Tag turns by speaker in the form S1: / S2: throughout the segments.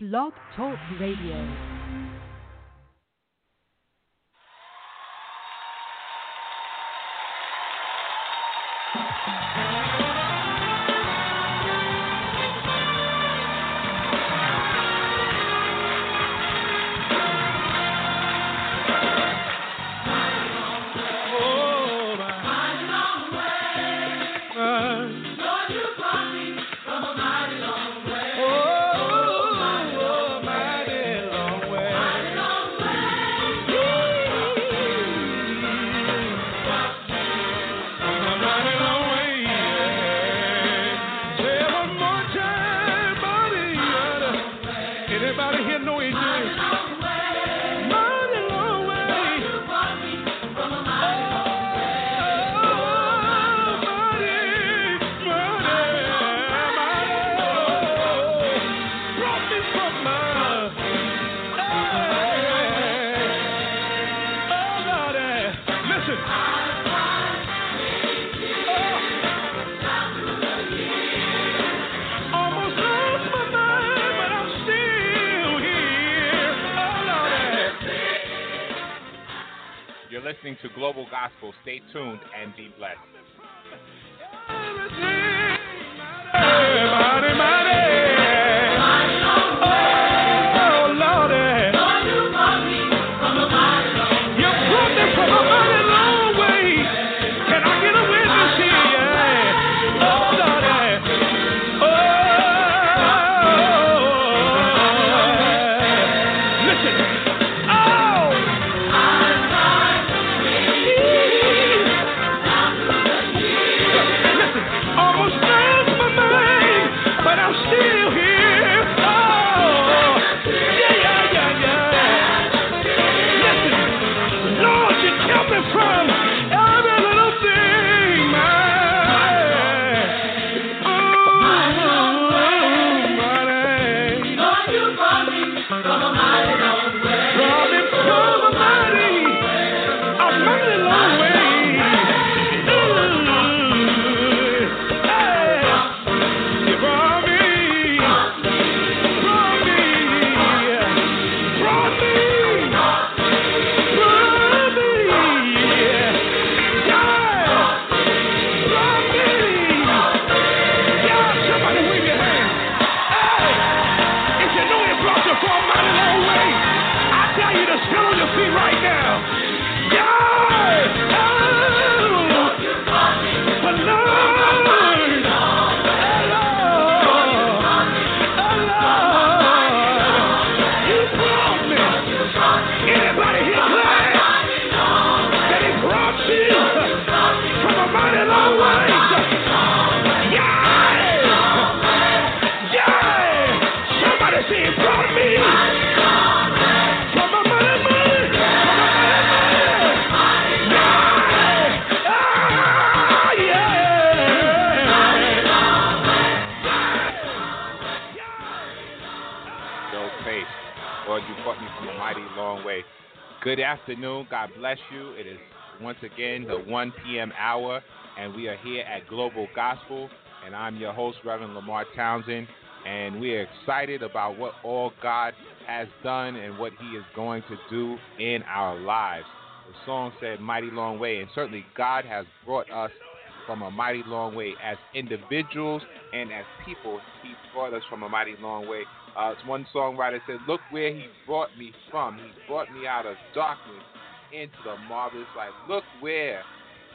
S1: Blog Talk Radio.
S2: Stay tuned and be God bless you. It is once again the 1 p.m. hour, and we are here at Global Gospel, and I'm your host, Reverend LeMarr Townsend, and we are excited about what all God has done and what He is going to do in our lives. The song said mighty long way, and certainly God has brought us from a mighty long way as individuals and as people. He brought us from a mighty long way. Uh, one songwriter said, "Look where He brought me from. He brought me out of darkness into the marvelous light. Look where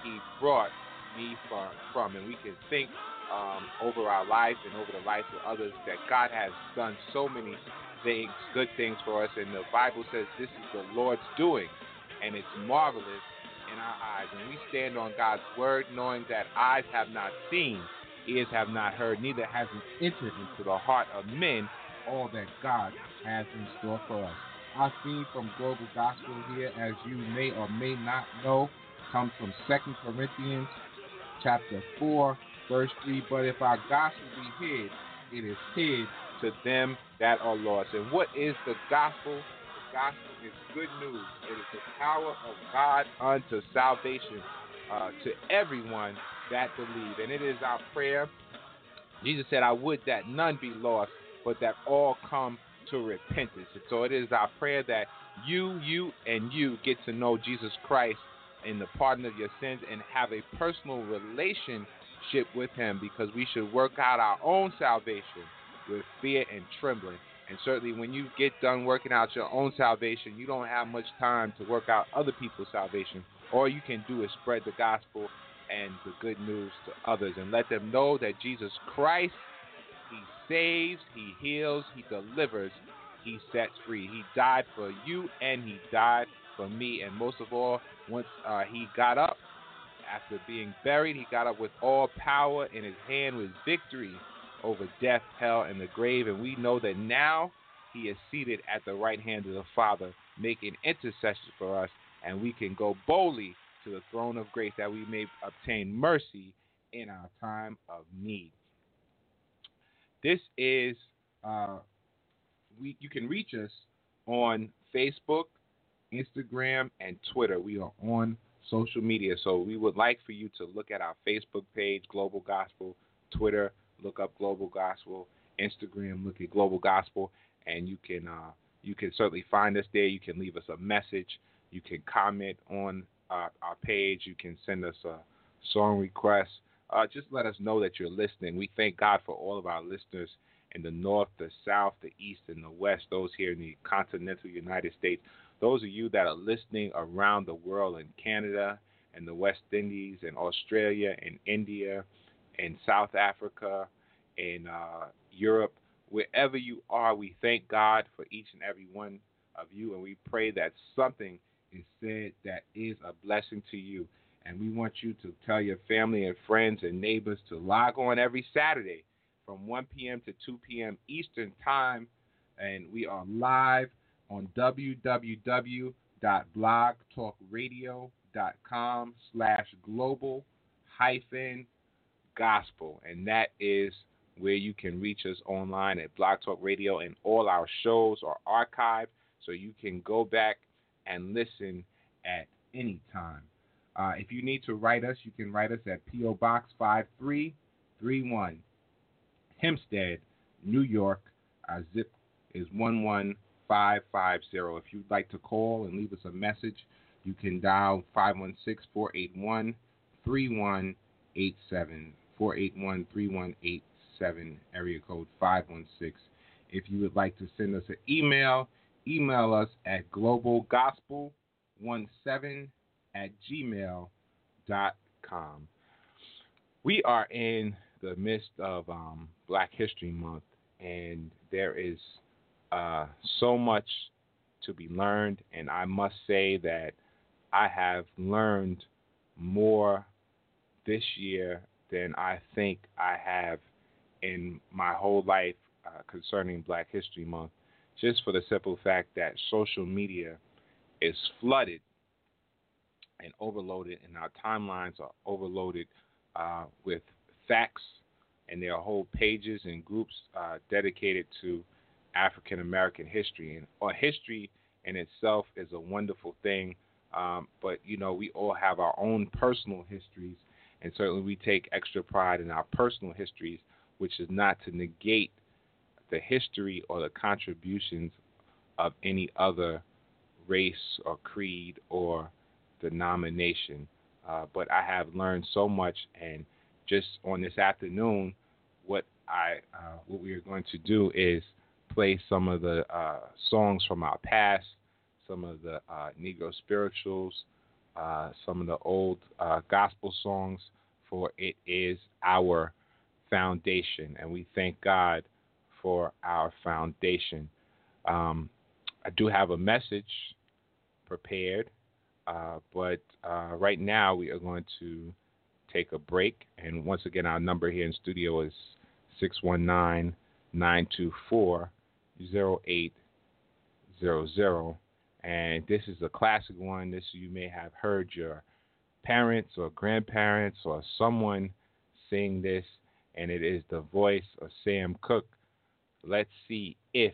S2: He brought me from." From, and we can think um, over our life and over the life of others that God has done so many things, good things for us, and the Bible says this is the Lord's doing, and it's marvelous in our eyes. And we stand on God's word, knowing that eyes have not seen, ears have not heard, neither has it entered into the heart of men all that God has in store for us. Our theme from Global Gospel here, as you may or may not know, comes from 2 Corinthians chapter 4, verse 3. But if our gospel be hid, it is hid to them that are lost. And what is the gospel? The gospel is good news. It is the power of God unto salvation uh, to everyone that believe. And it is our prayer. Jesus said, I would that none be lost, but that all come to repentance. So it is our prayer that you, you, and you get to know Jesus Christ in the pardon of your sins and have a personal relationship with Him because we should work out our own salvation with fear and trembling. And certainly, when you get done working out your own salvation, you don't have much time to work out other people's salvation. All you can do is spread the gospel and the good news to others and let them know that Jesus Christ, saves, He heals, He delivers, He sets free. He died for you and He died for me. And most of all, once uh, He got up, after being buried, He got up with all power in His hand with victory over death, hell, and the grave. And we know that now He is seated at the right hand of the Father, making intercession for us, and we can go boldly to the throne of grace that we may obtain mercy in our time of need. This is uh, we you can reach us on Facebook, Instagram, and Twitter. We are on social media, so we would like for you to look at our Facebook page, Global Gospel, Twitter, look up Global Gospel, Instagram, look at Global Gospel, and you can uh, you can certainly find us there. You can leave us a message. You can comment on our, our page. You can send us a song request. Uh, just let us know that you're listening. We thank God for all of our listeners in the north, the south, the east, and the west, those here in the continental United States. Those of you that are listening around the world in Canada and the West Indies and Australia and India and South Africa and uh, Europe, wherever you are, we thank God for each and every one of you, and we pray that something – is said that is a blessing to you. And we want you to tell your family and friends and neighbors to log on every Saturday from 1 p.m. to 2 p.m. Eastern Time. And we are live on www.blogtalkradio.com slash global hyphen gospel. And that is where you can reach us online at Blog Talk Radio, and all our shows are archived so you can go back and listen at any time. Uh, if you need to write us, you can write us at P.O. Box 5331, Hempstead, New York. Our zip is 11550. If you'd like to call and leave us a message, you can dial 516 481 3187. 481 3187, area code 516. If you would like to send us an email, email us at globalgospel17 at gmail.com. We are in the midst of um, Black History Month, and there is uh, so much to be learned. And I must say that I have learned more this year than I think I have in my whole life uh, concerning Black History Month just for the simple fact that social media is flooded and overloaded, and our timelines are overloaded uh, with facts, and there are whole pages and groups uh, dedicated to African American history. And or history in itself is a wonderful thing, um, but you know we all have our own personal histories, and certainly we take extra pride in our personal histories, which is not to negate the history or the contributions of any other race or creed or denomination. Uh, but I have learned so much, and just on this afternoon, what I uh, what we are going to do is play some of the uh, songs from our past, some of the uh, Negro spirituals, uh, some of the old uh, gospel songs. For it is our foundation, and we thank God for our foundation. Um, I do have a message prepared, uh, but uh, right now we are going to take a break. And once again, our number here in studio is 619 924 0800. And this is a classic one. This you may have heard your parents or grandparents or someone sing this, and it is the voice of Sam Cooke Let's see if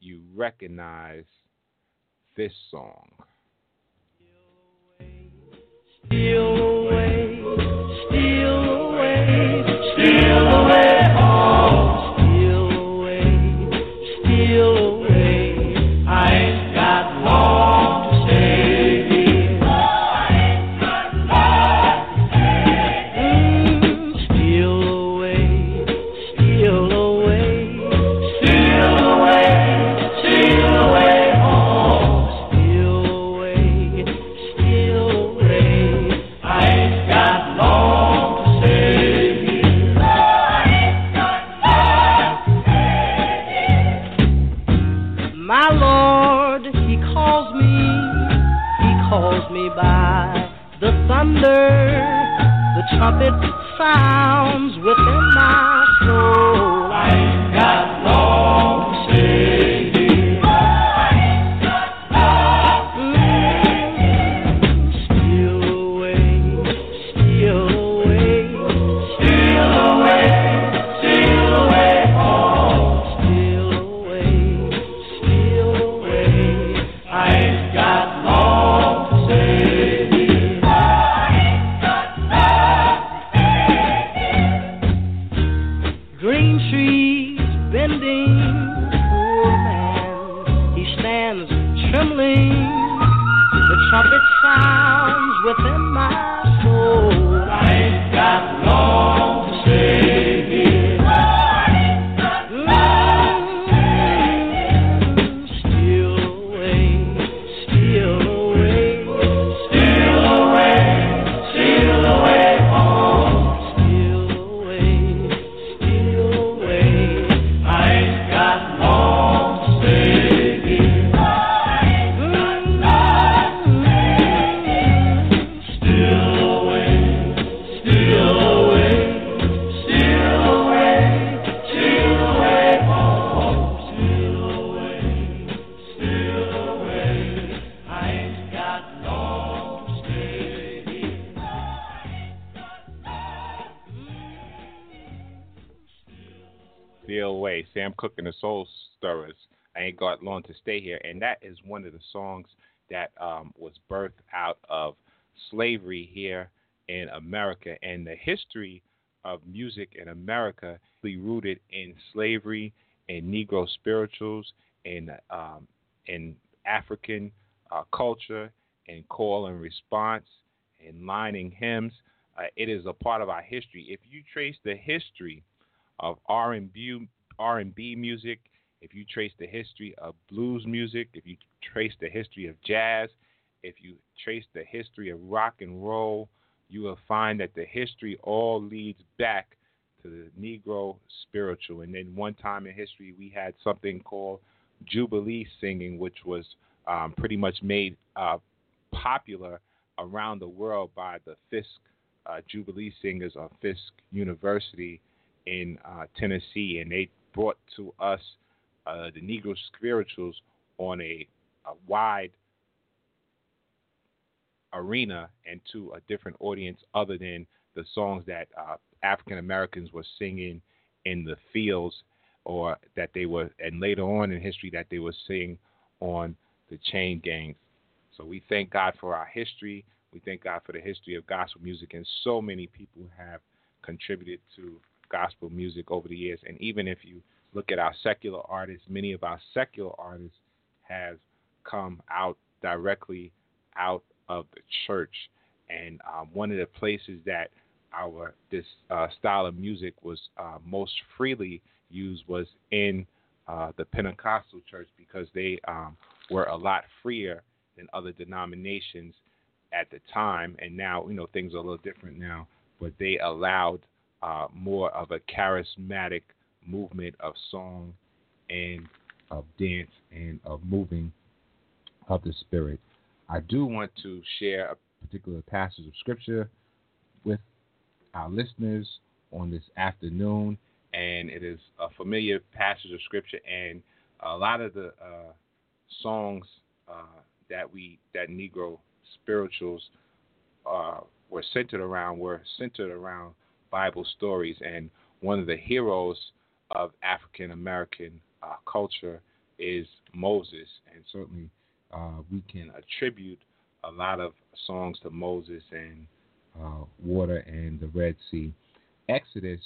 S2: you recognize this song.
S3: Steal trumpet sounds within my to stay here,
S2: and that is one of the songs that um, was birthed out of slavery here in America, and the history of music in America is rooted in slavery and Negro spirituals and um, in African uh, culture and call and response and lining hymns. Uh, it is a part of our history. If you trace the history of R&B R&B music, if you trace the history of blues music, if you trace the history of jazz, if you trace the history of rock and roll, you will find that the history all leads back to the Negro spiritual. And then one time in history, we had something called Jubilee singing, which was um, pretty much made uh, popular around the world by the Fisk uh, Jubilee singers of Fisk University in uh, Tennessee, and they brought to us uh, the Negro spirituals on a, a wide arena and to a different audience other than the songs that uh, African Americans were singing in the fields or that they were, and later on in history, that they were singing on the chain gangs. So we thank God for our history. We thank God for the history of gospel music, and so many people have contributed to gospel music over the years. And even if you look at our secular artists, many of our secular artists have come out directly out of the church. And um, one of the places that our this uh, style of music was uh, most freely used was in uh, the Pentecostal church because they um, were a lot freer than other denominations at the time. And now, you know, things are a little different now, but they allowed uh, more of a charismatic movement of song and of dance and of moving of the spirit. I do want to share a particular passage of scripture with our listeners on this afternoon, and it is a familiar passage of scripture, and a lot of the uh, songs uh, that we that Negro spirituals uh, were centered around were centered around Bible stories, and one of the heroes of African American uh, culture is Moses, and certainly uh, we can attribute a lot of songs to Moses and uh, water and the Red Sea. Exodus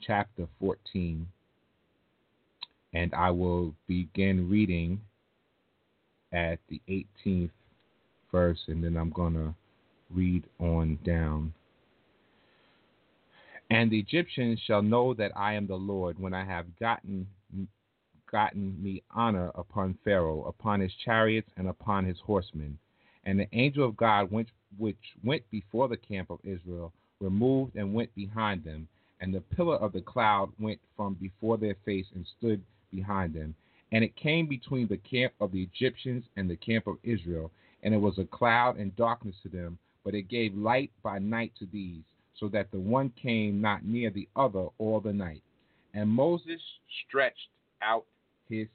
S2: chapter 14, and I will begin reading at the 18th verse, and then I'm going to read on down. And the Egyptians shall know that I am the Lord when I have gotten gotten me honor upon Pharaoh, upon his chariots, and upon his horsemen. And the angel of God went, which went before the camp of Israel, removed and went behind them. And the pillar of the cloud went from before their face and stood behind them. And it came between the camp of the Egyptians and the camp of Israel, and it was a cloud and darkness to them, but it gave light by night to these, so that the one came not near the other all the night. And Moses stretched out his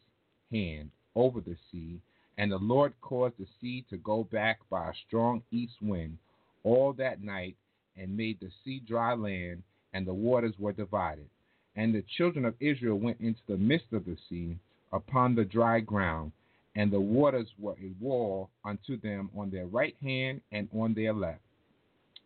S2: hand over the sea, and the Lord caused the sea to go back by a strong east wind all that night, and made the sea dry land, and the waters were divided. And the children of Israel went into the midst of the sea upon the dry ground, and the waters were a wall unto them on their right hand and on their left.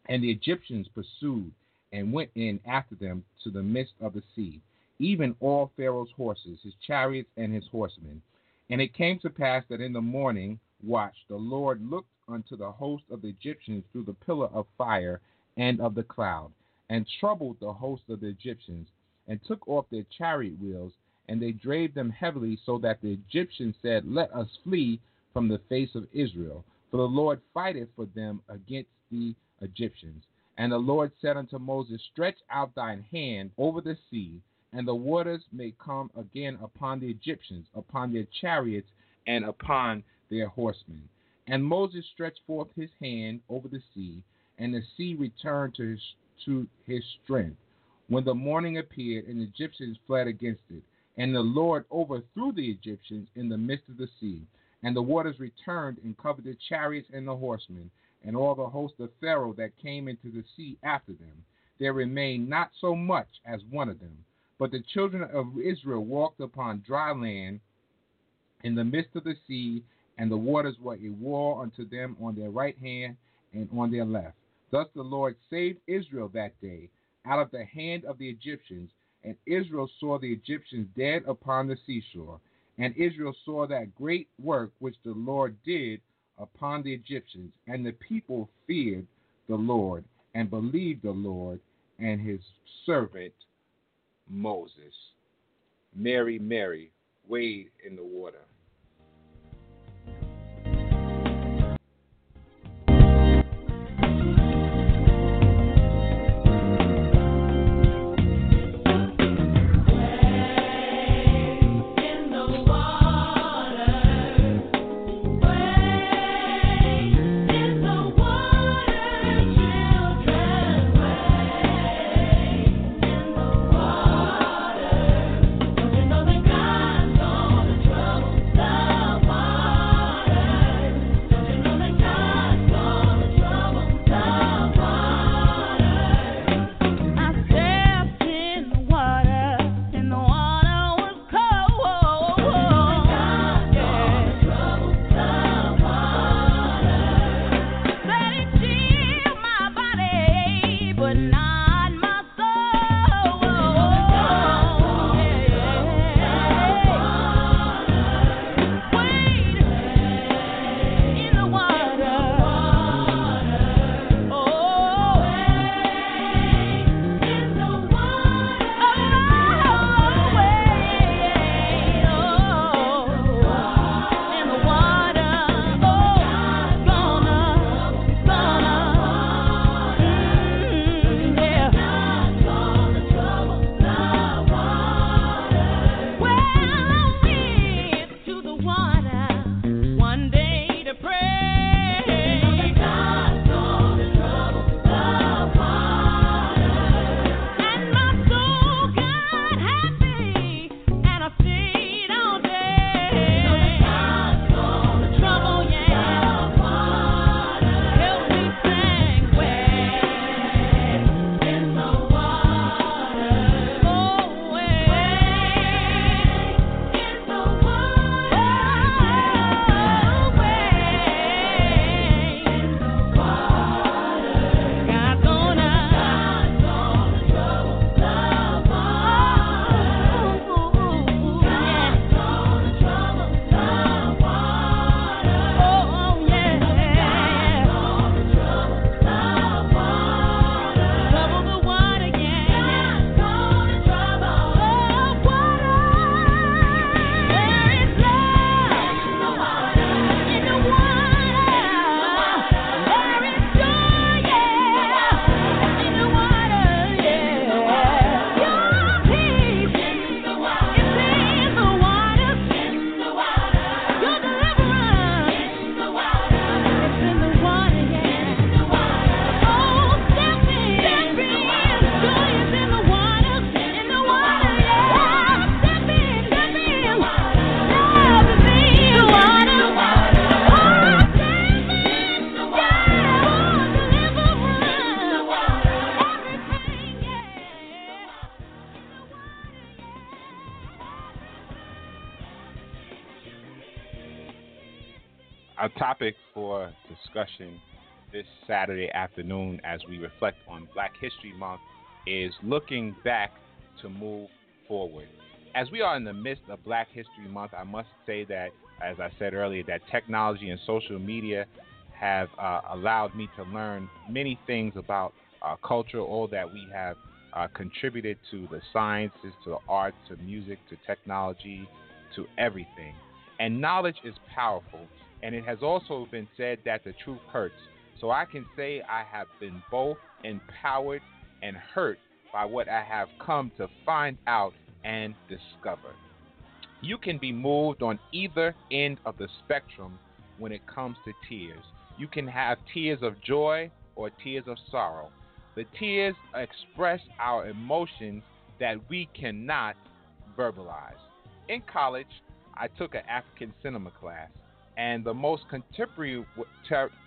S2: And the Egyptians pursued and went in after them to the midst of the sea, even all Pharaoh's horses, his chariots, and his horsemen. And it came to pass that in the morning watch the Lord looked unto the host of the Egyptians through the pillar of fire and of the cloud, and troubled the host of the Egyptians, and took off their chariot wheels, and they drave them heavily, so that the Egyptians said, Let us flee from the face of Israel, for the Lord fighteth for them against the Egyptians. And the Lord said unto Moses, Stretch out thine hand over the sea, and the waters may come again upon the Egyptians, upon their chariots, and upon their horsemen. And Moses stretched forth his hand over the sea, and the sea returned to his, to his strength. When the morning appeared, and the Egyptians fled against it, and the Lord overthrew the Egyptians in the midst of the sea, and the waters returned and covered the chariots and the horsemen, and all the host of Pharaoh that came into the sea after them. There remained not so much as one of them. But the children of Israel walked upon dry land in the midst of the sea, and the waters were a wall unto them on their right hand and on their left. Thus the Lord saved Israel that day out of the hand of the Egyptians, and Israel saw the Egyptians dead upon the seashore. And Israel saw that great work which the Lord did upon the Egyptians, and the people feared the Lord and believed the Lord and his servant Moses. Mary, Mary, wade in the water. Discussion this Saturday afternoon, as we reflect on Black History Month, is looking back to move forward. As we are in the midst of Black History Month, I must say that, as I said earlier, that technology and social media have uh, allowed me to learn many things about our culture, all that we have uh, contributed to the sciences, to the arts, to music, to technology, to everything. And knowledge is powerful. And it has also been said that the truth hurts. So I can say I have been both empowered and hurt by what I have come to find out and discover. You can be moved on either end of the spectrum when it comes to tears. You can have tears of joy or tears of sorrow. The tears express our emotions that we cannot verbalize. In college, I took an African cinema class, and the most contemporary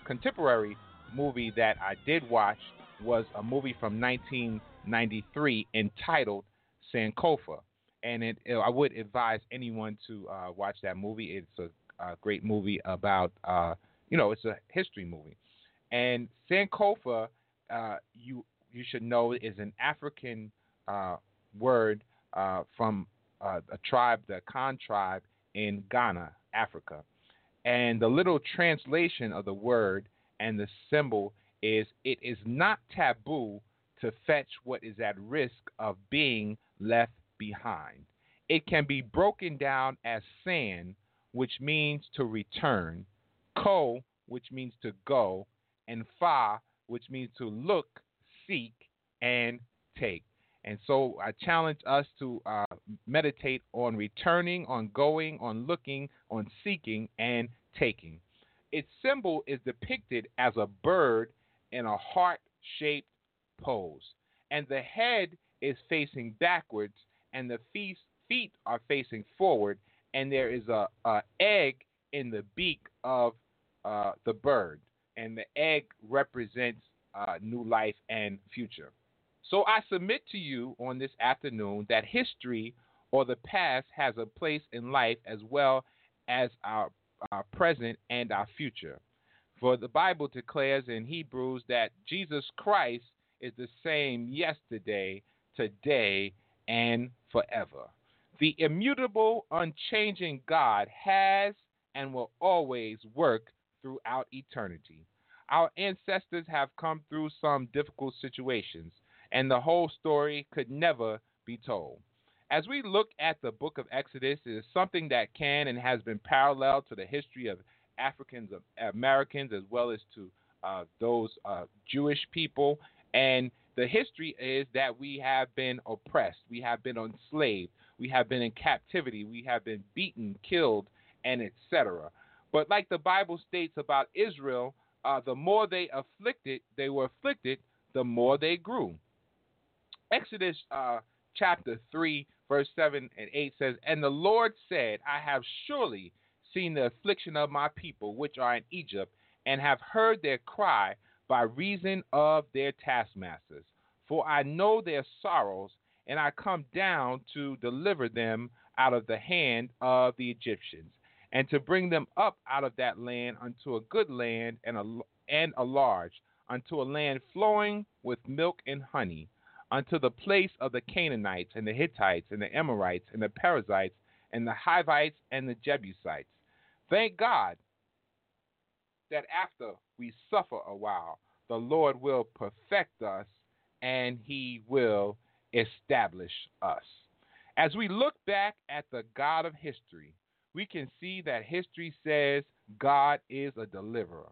S2: contemporary movie that I did watch was a movie from 1993 entitled Sankofa, and it, I would advise anyone to uh, watch that movie. It's a, a great movie about, uh, you know, it's a history movie, and Sankofa, uh, you you should know, is an African uh, word uh, from uh, a tribe, the Kan tribe in Ghana, Africa. And the little translation of the word and the symbol is it is not taboo to fetch what is at risk of being left behind. It can be broken down as san, which means to return, ko, which means to go, and fa, which means to look, seek, and take. And so I challenge us to uh, meditate on returning, on going, on looking, on seeking, and taking. Its symbol is depicted as a bird in a heart shaped pose, and the head is facing backwards, and the feet, feet are facing forward, and there is a, a egg in the beak of uh, the bird, and the egg represents uh, new life and future. So I submit to you on this afternoon that history or the past has a place in life as well as our, our present and our future. For the Bible declares in Hebrews that Jesus Christ is the same yesterday, today, and forever. The immutable, unchanging God has and will always work throughout eternity. Our ancestors have come through some difficult situations and the whole story could never be told. As we look at the book of Exodus, it is something that can and has been parallel to the history of Africans Americans as well as to uh, those uh, Jewish people. And the history is that we have been oppressed, we have been enslaved, we have been in captivity, we have been beaten, killed, and etc. But like the Bible states about Israel, uh, the more they afflicted, they were afflicted, the more they grew. Exodus uh, chapter 3, verse 7 and 8 says, And the Lord said, I have surely seen the affliction of my people which are in Egypt, and have heard their cry by reason of their taskmasters. For I know their sorrows, and I come down to deliver them out of the hand of the Egyptians, and to bring them up out of that land unto a good land and a, and a large, unto a land flowing with milk and honey unto the place of the Canaanites and the Hittites and the Amorites and the Perizzites and the Hivites and the Jebusites. Thank God that after we suffer a while, the Lord will perfect us and he will establish us. As we look back at the God of history, we can see that history says God is a deliverer.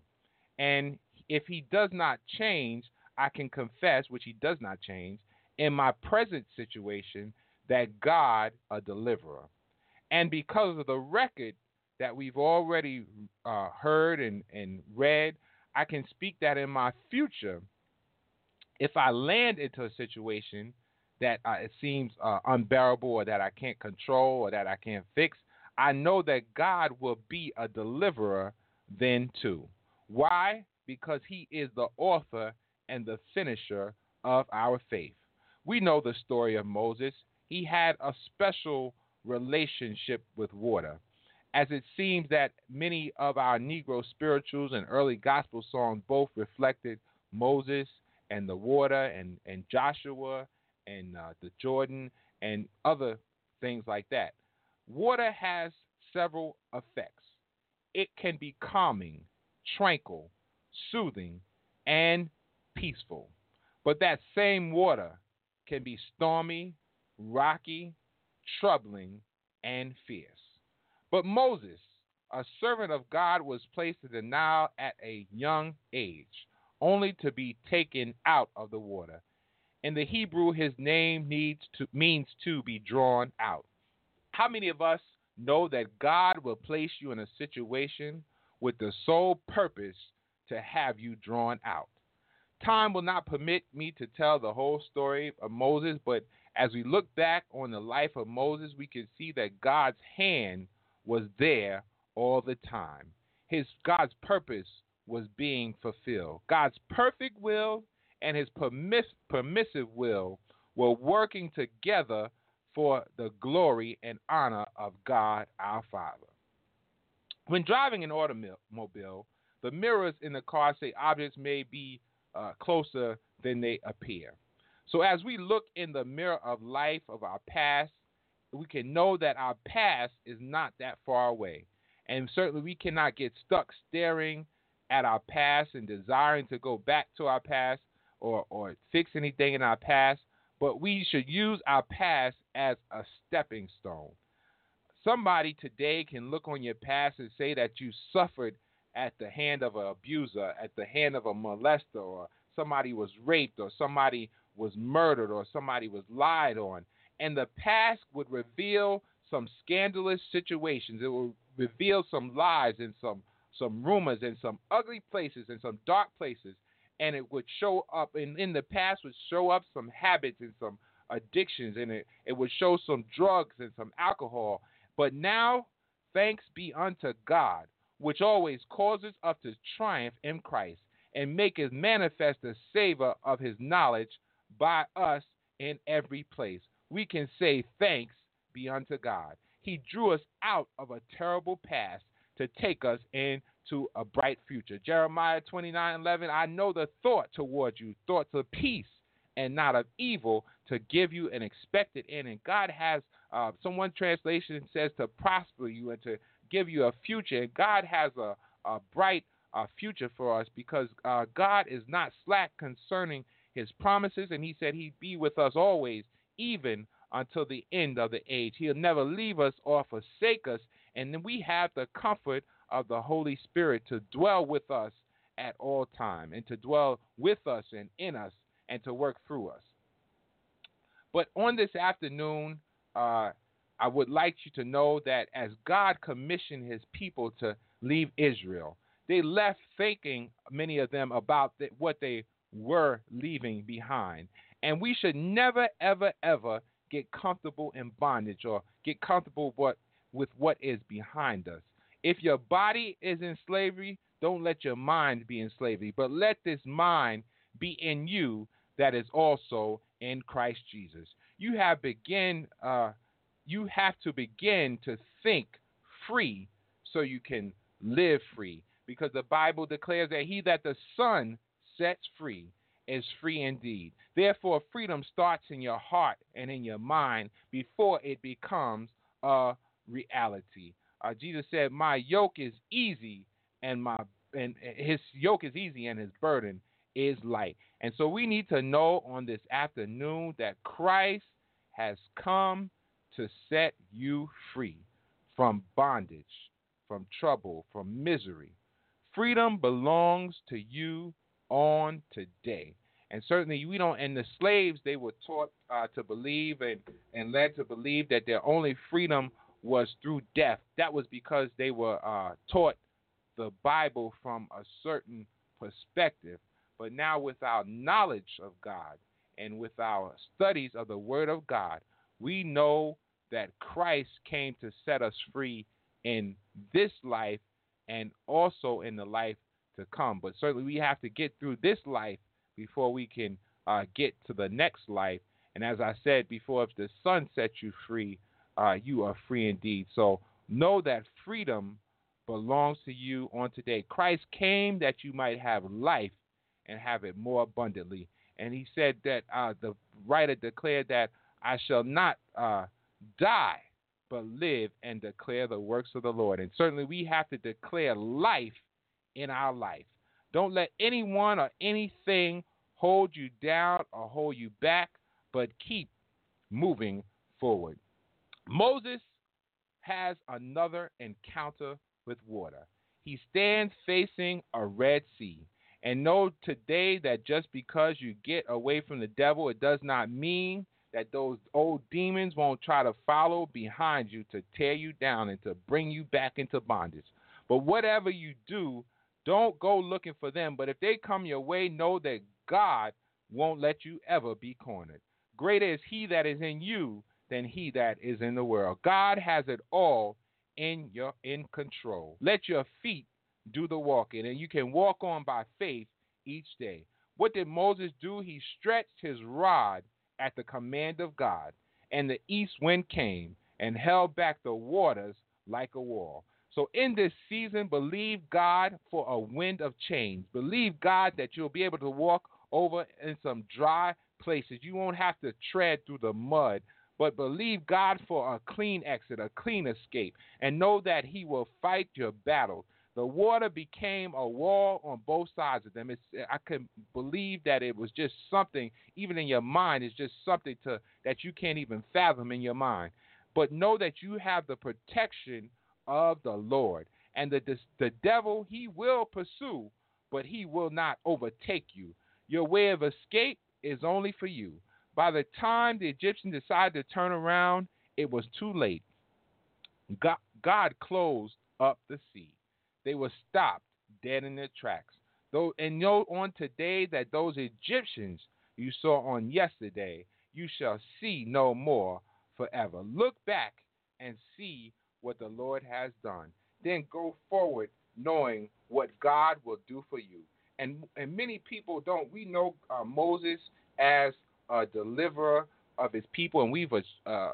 S2: And if he does not change, I can confess, which he does not change, in my present situation that God a deliverer. And because of the record that we've already uh, heard and, and read, I can speak that in my future, if I land into a situation that uh, it seems uh, unbearable or that I can't control or that I can't fix, I know that God will be a deliverer then too. Why? Because He is the author and the finisher of our faith. We know the story of Moses. He had a special relationship with water. as it seems that many of our Negro spirituals and early gospel songs both reflected Moses and the water and, and Joshua and uh, the Jordan and other things like that. Water has several effects. It can be calming, tranquil, soothing, and peaceful. But that same water can be stormy, rocky, troubling, and fierce. But Moses, a servant of God, was placed in the Nile at a young age, only to be taken out of the water. In the Hebrew, his name needs to, means to be drawn out. How many of us know that God will place you in a situation with the sole purpose to have you drawn out? Time will not permit me to tell the whole story of Moses, but as we look back on the life of Moses, we can see that God's hand was there all the time. His God's purpose was being fulfilled. God's perfect will and his permiss- permissive will were working together for the glory and honor of God our Father. When driving an automobile, the mirrors in the car say objects may be uh, closer than they appear. So as we look in the mirror of life of our past, we can know that our past is not that far away. And certainly we cannot get stuck staring at our past and desiring to go back to our past or, or fix anything in our past, but we should use our past as a stepping stone. Somebody today can look on your past and say that you suffered at the hand of an abuser, at the hand of a molester, or somebody was raped, or somebody was murdered, or somebody was lied on. And the past would reveal some scandalous situations. It would reveal some lies and some some rumors and some ugly places and some dark places. And it would show up in, in the past would show up some habits and some addictions and it, it would show some drugs and some alcohol. But now, thanks be unto God which always causes us to triumph in Christ and maketh manifest the savor of his knowledge by us in every place. We can say thanks be unto God. He drew us out of a terrible past to take us into a bright future. Jeremiah 29 11, I know the thought towards you, thoughts of peace and not of evil, to give you an expected end. And God has, uh, someone translation says to prosper you and to give you a future. God has a, a bright future for us because uh, God is not slack concerning his promises, and he said he'd be with us always, even until the end of the age. He'll never leave us or forsake us, and then we have the comfort of the Holy Spirit to dwell with us at all time, and to dwell with us and in us, and to work through us. But on this afternoon, uh, I would like you to know that as God commissioned his people to leave Israel, they left thinking, many of them, about the, what they were leaving behind. And we should never, ever, ever get comfortable in bondage or get comfortable what, with what is behind us. If your body is in slavery, don't let your mind be in slavery, but let this mind be in you that is also in Christ Jesus. You have begin uh, you have to begin to think free so you can live free. Because the Bible declares that he that the Son sets free is free indeed. Therefore, freedom starts in your heart and in your mind before it becomes a reality. Uh, Jesus said, "My yoke is easy, and my and his yoke is easy, and his burden is light." And so we need to know on this afternoon that Christ has come to set you free from bondage, from trouble, from misery. Freedom belongs to you on today. And certainly we don't and the slaves they were taught uh, to believe and, and led to believe that their only freedom was through death. That was because they were uh, taught the Bible from a certain perspective. But now with our knowledge of God and with our studies of the Word of God, we know that Christ came to set us free in this life and also in the life to come. But certainly we have to get through this life before we can uh, get to the next life. And as I said before, if the Son sets you free, uh, you are free indeed. So know that freedom belongs to you on today. Christ came that you might have life and have it more abundantly. And he said that uh, the writer declared that I shall not uh, die, but live and declare the works of the Lord. And certainly we have to declare life in our life. Don't let anyone or anything hold you down or hold you back, but keep moving forward. Moses has another encounter with water. He stands facing a Red Sea. And know today that just because you get away from the devil, it does not mean that those old demons won't try to follow behind you to tear you down and to bring you back into bondage. But whatever you do, don't go looking for them. But if they come your way, know that God won't let you ever be cornered. Greater is He that is in you than he that is in the world. God has it all in your in control. Let your feet do the walking, and you can walk on by faith each day. What did Moses do? He stretched his rod at the command of God, and the east wind came and held back the waters like a wall. So in this season, believe God for a wind of change. Believe God that you'll be able to walk over in some dry places. You won't have to tread through the mud but believe God for a clean exit, a clean escape, and know that He will fight your battle. The water became a wall on both sides of them. It's, I can believe that it was just something, even in your mind, it's just something to that you can't even fathom in your mind. But know that you have the protection of the Lord, and the the, the devil he will pursue, but he will not overtake you. Your way of escape is only for you. By the time the Egyptians decided to turn around, it was too late. God, God closed up the sea. They were stopped dead in their tracks. Though, and know on today that those Egyptians you saw on yesterday, you shall see no more forever. Look back and see what the Lord has done. Then go forward knowing what God will do for you. And and many people don't. We know uh, Moses as a deliverer of his people, and we've uh,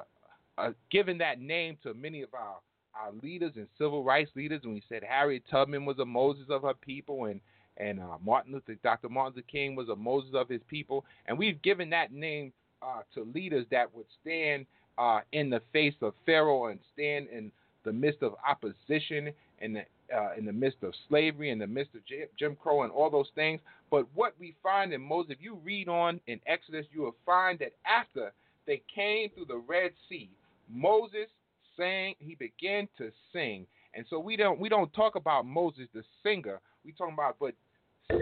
S2: uh, given that name to many of our, our leaders and civil rights leaders. And we said Harriet Tubman was a Moses of her people, and and uh, Martin Luther, Dr. Martin Luther King was a Moses of his people, and we've given that name uh, to leaders that would stand uh, in the face of Pharaoh and stand in the midst of opposition and uh, in the midst of slavery, in the midst of Jim Crow, and all those things. But what we find in Moses, if you read on in Exodus, you will find that after they came through the Red Sea, Moses sang. He began to sing, and so we don't we don't talk about Moses the singer. We talk about but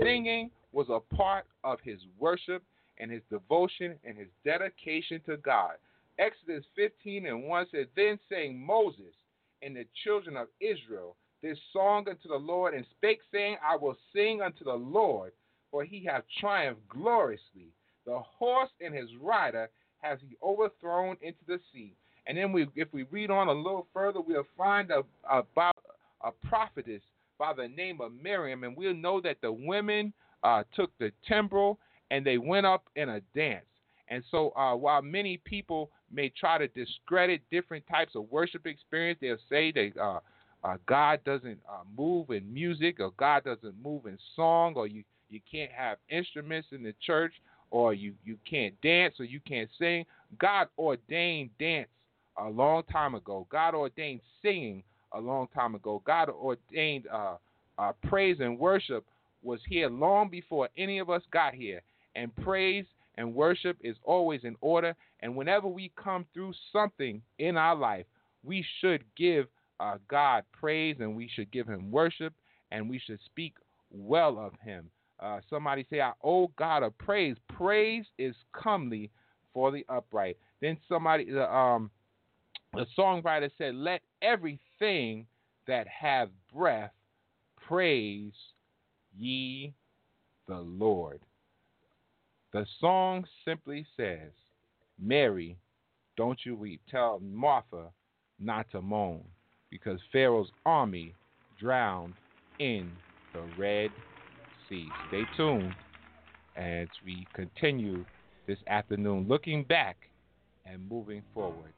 S2: singing was a part of his worship and his devotion and his dedication to God. Exodus 15 and 1 says, Then sang Moses and the children of Israel this song unto the Lord, and spake, saying, I will sing unto the Lord, for he hath triumphed gloriously. The horse and his rider has he overthrown into the sea. And then we, if we read on a little further, we'll find a, a prophetess by the name of Miriam, and we'll know that the women uh, took the timbrel and they went up in a dance. And so, uh, while many people may try to discredit different types of worship experience, they'll say that uh, uh, God doesn't uh, move in music, or God doesn't move in song, or you, you can't have instruments in the church, or you, you can't dance, or you can't sing. God ordained dance a long time ago. God ordained singing a long time ago. God ordained uh, uh, praise and worship was here long before any of us got here. And praise and worship is always in order. And whenever we come through something in our life, we should give uh, God praise and we should give him worship and we should speak well of him. Uh, somebody say, I owe God a praise. Praise is comely for the upright. Then somebody, the, um, the songwriter said, Let everything that have breath praise ye the Lord. The song simply says, Mary, don't you weep. Tell Martha not to moan because Pharaoh's army drowned in the Red Sea. Stay tuned as we continue this afternoon looking back and moving forward.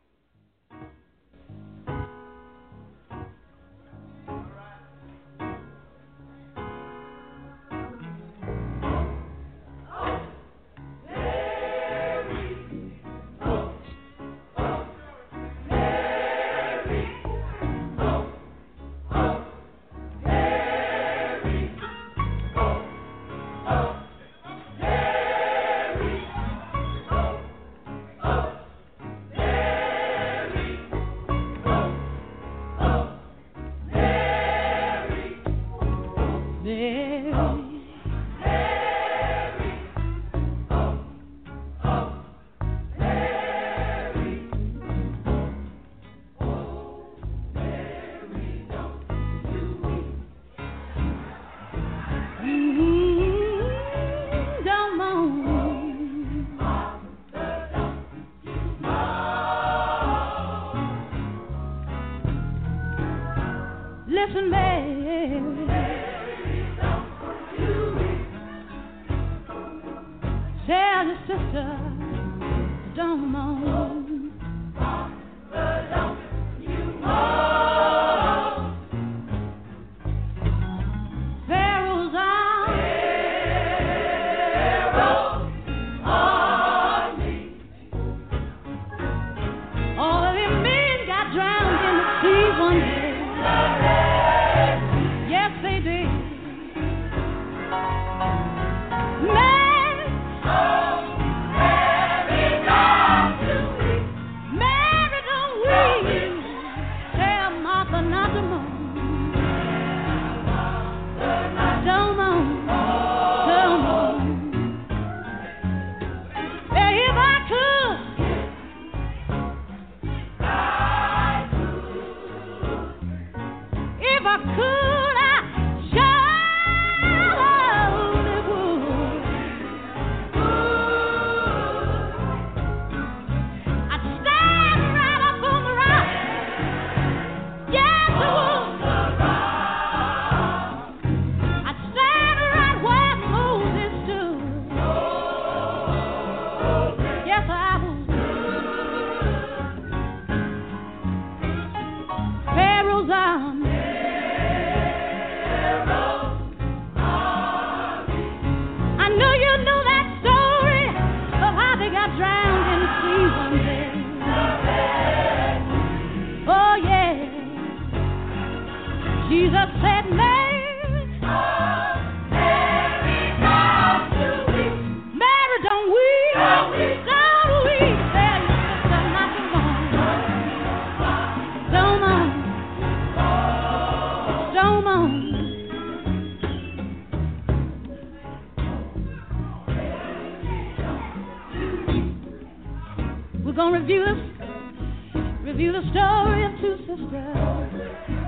S4: We're gonna review this, review the story of two sisters.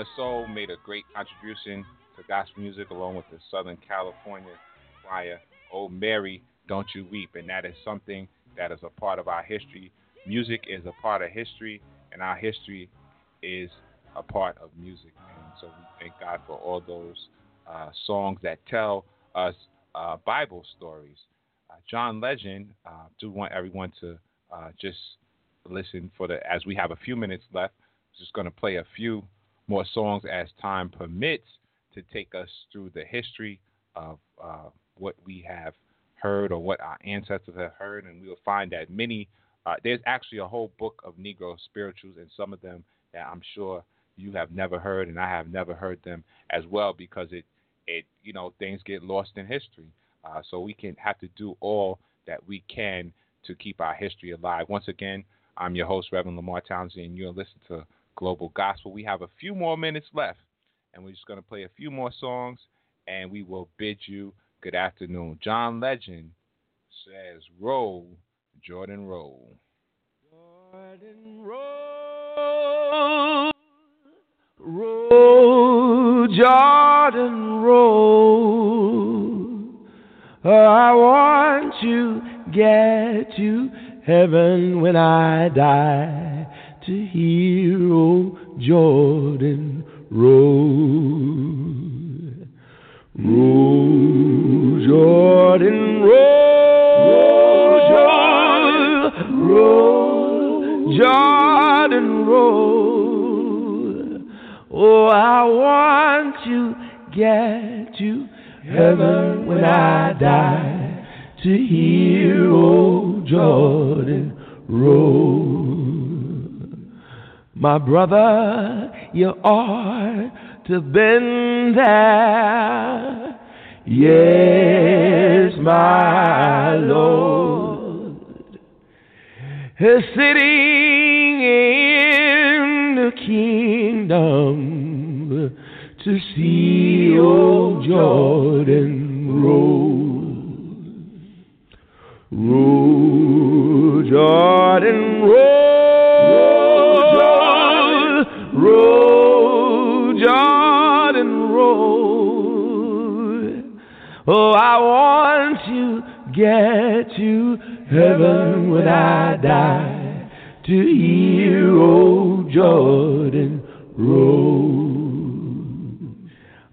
S4: of
S2: soul made a great contribution to gospel music along with the Southern California choir, Oh Mary, Don't You Weep. And that is something that is a part of our history. Music is a part of history, and our history is a part of music. And so we thank God for all those uh, songs that tell us uh, Bible stories. Uh, John Legend, uh, do want everyone to uh, just listen for the, as we have a few minutes left, just going to play a few more songs as time permits to take us through the history of uh, what we have heard or what our ancestors have heard, and we will find that many. Uh, there's actually a whole book of Negro spirituals, and some of them that I'm sure you have never heard, and I have never heard them as well because it, it, you know, things get lost in history. Uh, so we can have to do all that we can to keep our history alive. Once again, I'm your host, Reverend LeMarr Townsend, and you're listening to Global Gospel. We have a few more minutes left, and we're just going to play a few more songs, and we will bid you good afternoon. John Legend says, Roll, Jordan, roll.
S5: Jordan, roll. Roll, Jordan, roll. I want to get to heaven when I die to hear old Jordan roll. Roll, Jordan, roll, Jordan, roll, Jordan, roll. Oh, I want to get to heaven when I die to hear old Jordan roll. My brother, you ought to been there. Yes, my Lord. Sitting in the kingdom to see old Jordan roll. Roll, Jordan, roll, Oh, I want to get to heaven when I die to hear old Jordan roll.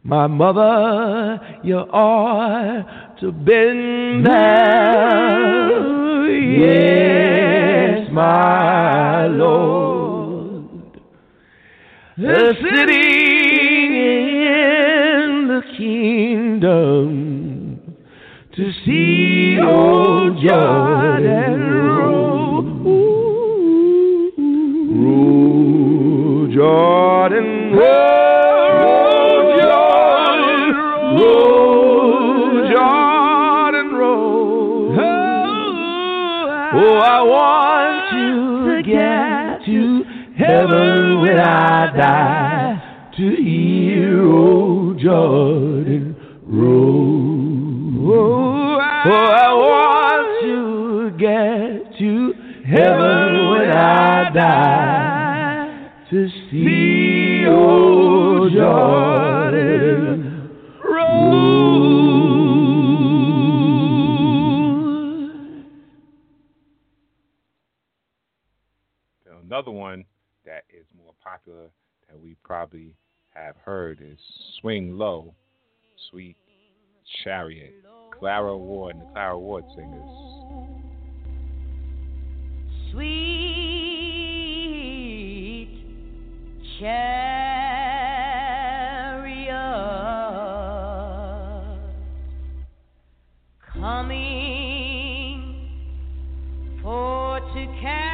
S5: My mother, you ought to been there. Yes, my Lord. Sitting in the kingdom to see old Jordan roll. Roll, Jordan, roll, Jordan, roll, Jordan, roll. Oh, oh, I want to get to heaven when I die to hear old Jordan roll. Oh, I want to get to heaven when I die to see old Jordan roll.
S2: Another one that is more popular that we probably have heard is Swing Low, Sweet Chariot. Clara Ward and the Clara Ward singers.
S6: Sweet chariot coming for to carry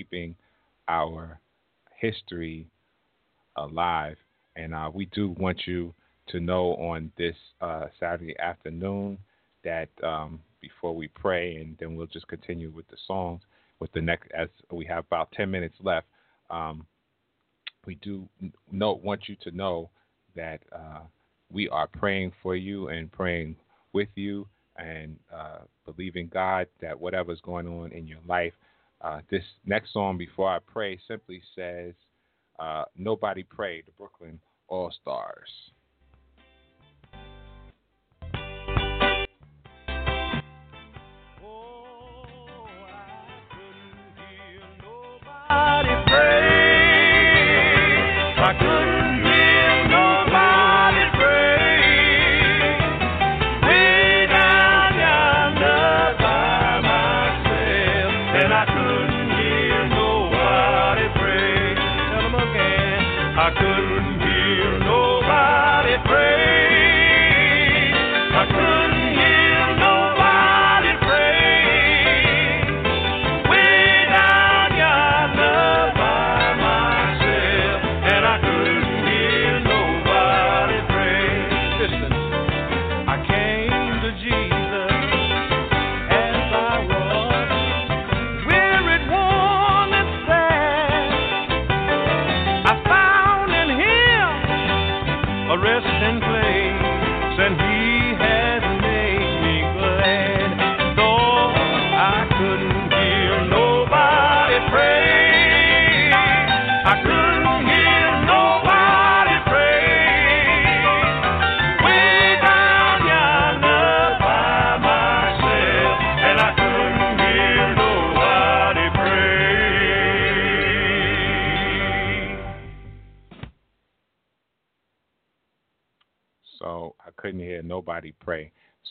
S2: keeping our history alive. And uh, we do want you to know on this uh, Saturday afternoon that um, before we pray, and then we'll just continue with the songs. With the next, as we have about ten minutes left, um, we do know, want you to know that uh, we are praying for you and praying with you, and uh, believing God that whatever's going on in your life. Uh, this next song, before I pray, simply says, uh, "Nobody Pray." The Brooklyn All Stars.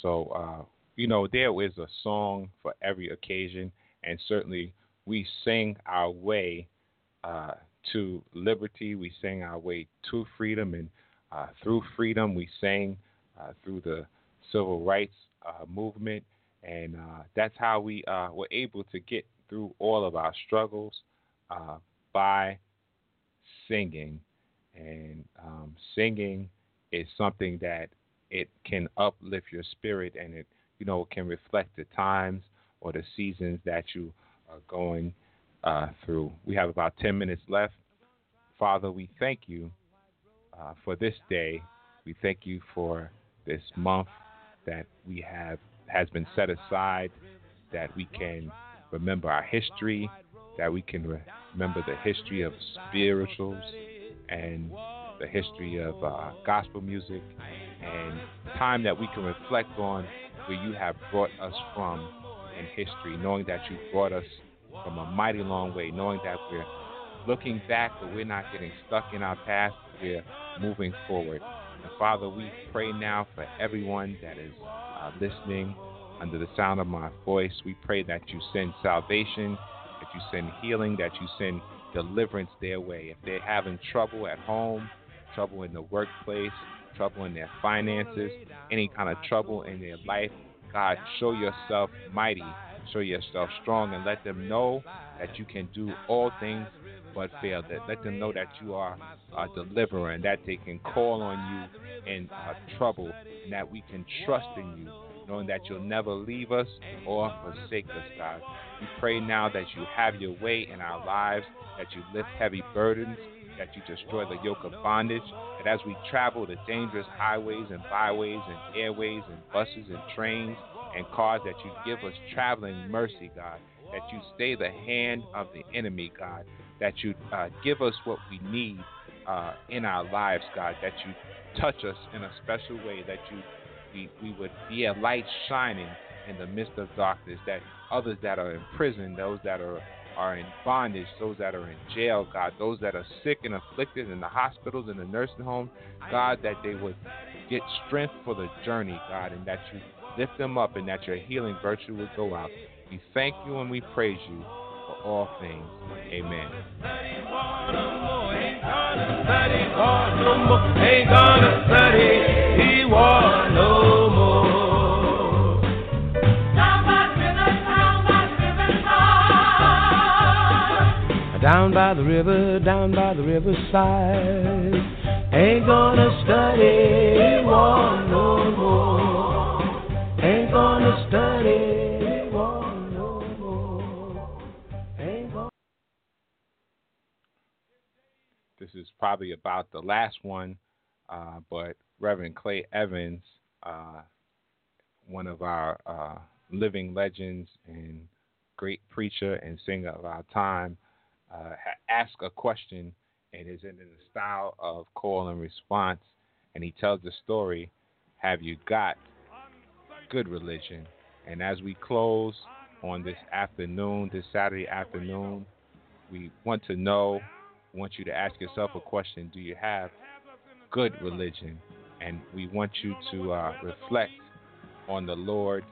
S2: So, uh, you know, there is a song for every occasion, and certainly we sing our way uh, to liberty. We sing our way to freedom, and uh, through freedom, we sing uh, through the civil rights uh, movement, and uh, that's how we were able to get through all of our struggles by singing. And um, singing is something that it can uplift your spirit, and it you know can reflect the times or the seasons that you are going uh, through. We have about ten minutes left. Father, we thank you uh, for this day. We thank you for this month that we have has been set aside, that we can remember our history, that we can re- remember the history of spirituals and the history of uh, gospel music, and time that we can reflect on where you have brought us from in history, knowing that you brought us from a mighty long way, knowing that we're looking back, but we're not getting stuck in our past, we're moving forward. And Father, we pray now for everyone that is uh, listening under the sound of my voice. We pray that you send salvation, that you send healing, that you send deliverance their way. If they're having trouble at home, trouble in the workplace, trouble in their finances, any kind of trouble in their life, God, show yourself mighty, show yourself strong, and let them know that you can do all things but fail. That let them know that you are a deliverer and that they can call on you in uh, trouble, and that we can trust in you, knowing that you'll never leave us or forsake us, God. We pray now that you have your way in our lives, that you lift heavy burdens, that you destroy the yoke of bondage, that as we travel the dangerous highways and byways and airways and buses and trains and cars, that you give us traveling mercy, God, that you stay the hand of the enemy, God, that you uh, give us what we need uh, in our lives, God, that you touch us in a special way, that you we, we would be a light shining in the midst of darkness, that others that are in prison, those that are are in bondage, those that are in jail, God, those that are sick and afflicted in the hospitals and the nursing homes, God, that they would get strength for the journey, God, and that you lift them up, and that your healing virtue would go out. We thank you and we praise you for all things. Amen.
S1: Ain't gonna study he war
S3: Down by the river, down by the riverside.
S1: Ain't gonna study war no more. Ain't gonna study war no more.
S2: This is probably about the last one, uh, but Reverend Clay Evans, uh, one of our uh, living legends and great preacher and singer of our time, uh, asked a question and is in the style of call and response, and he tells the story, "Have you got good religion?" And as we close on this afternoon, this Saturday afternoon, we want to know want you to ask yourself a question Do you have good religion? And we want you to uh, reflect on the Lord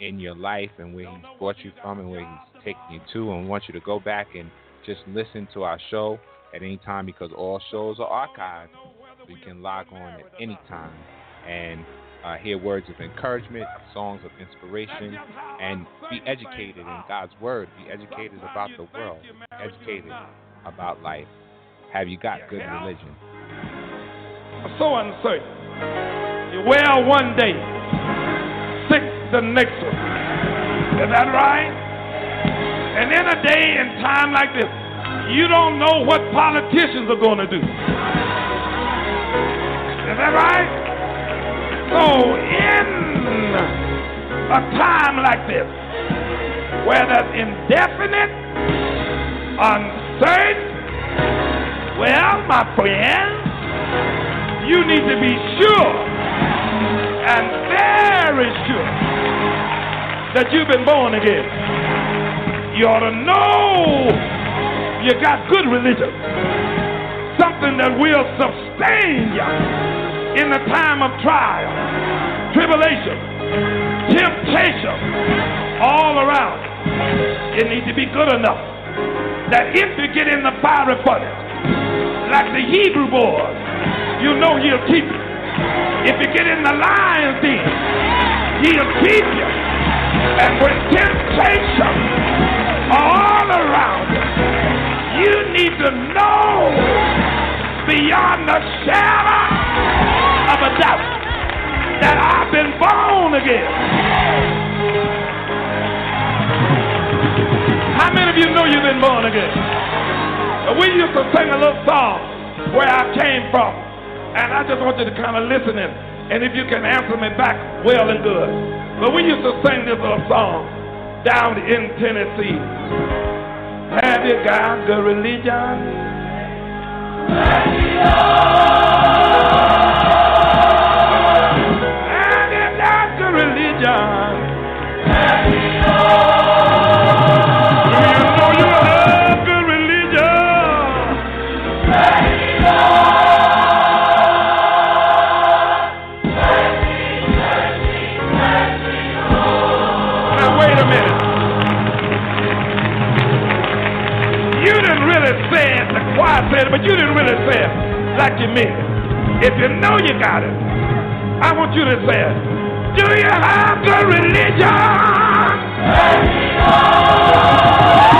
S2: in your life and where He's brought you from and where He's taking you to. And want you to go back and just listen to our show at any time because all shows are archived. You can log on at any time and uh, hear words of encouragement, songs of inspiration, and be educated in God's Word. Be educated about the world. Educated about life. Have you got good religion?
S1: so uncertain. You well one day, sick the next one. Is that right? And in a day and time like this, you don't know what politicians are going to do. Is that right? So in a time like this, where there's indefinite, uncertain, well, my friends, you need to be sure and very sure that you've been born again. You ought to know you got good religion, something that will sustain you in the time of trial, tribulation, temptation, all around. It needs to be good enough that if you get in the fiery furnace, like the Hebrew boys, you know he'll keep you. If you get in the lion's den, he'll keep you. And when temptation all around you, you need to know beyond the shadow of a doubt that I've been born again. How many of you know you've been born again? We used to sing a little song where I came from. And I just want you to kind of listen in. And if you can answer me back, well and good. But we used to sing this little song down in Tennessee. Have you got the religion? You didn't really say it like you meant it. If you know you got it, I want you to say it. Do you have the religion? Do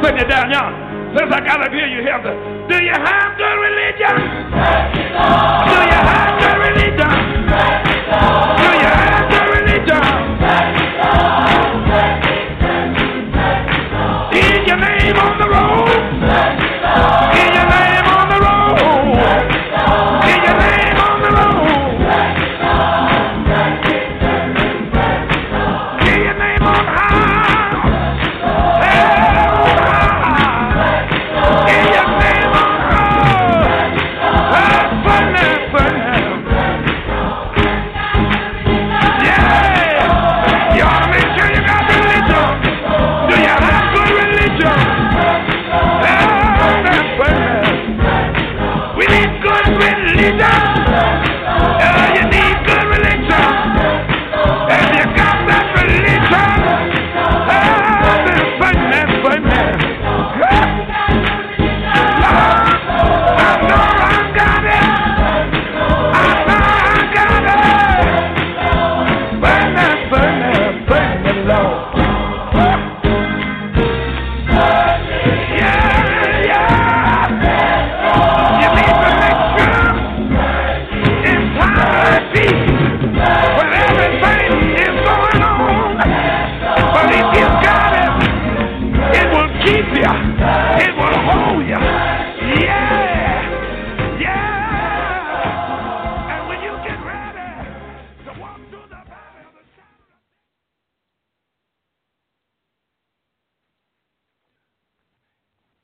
S1: to sing it down yonder. Since I got up here, you have the. Do you have good religion?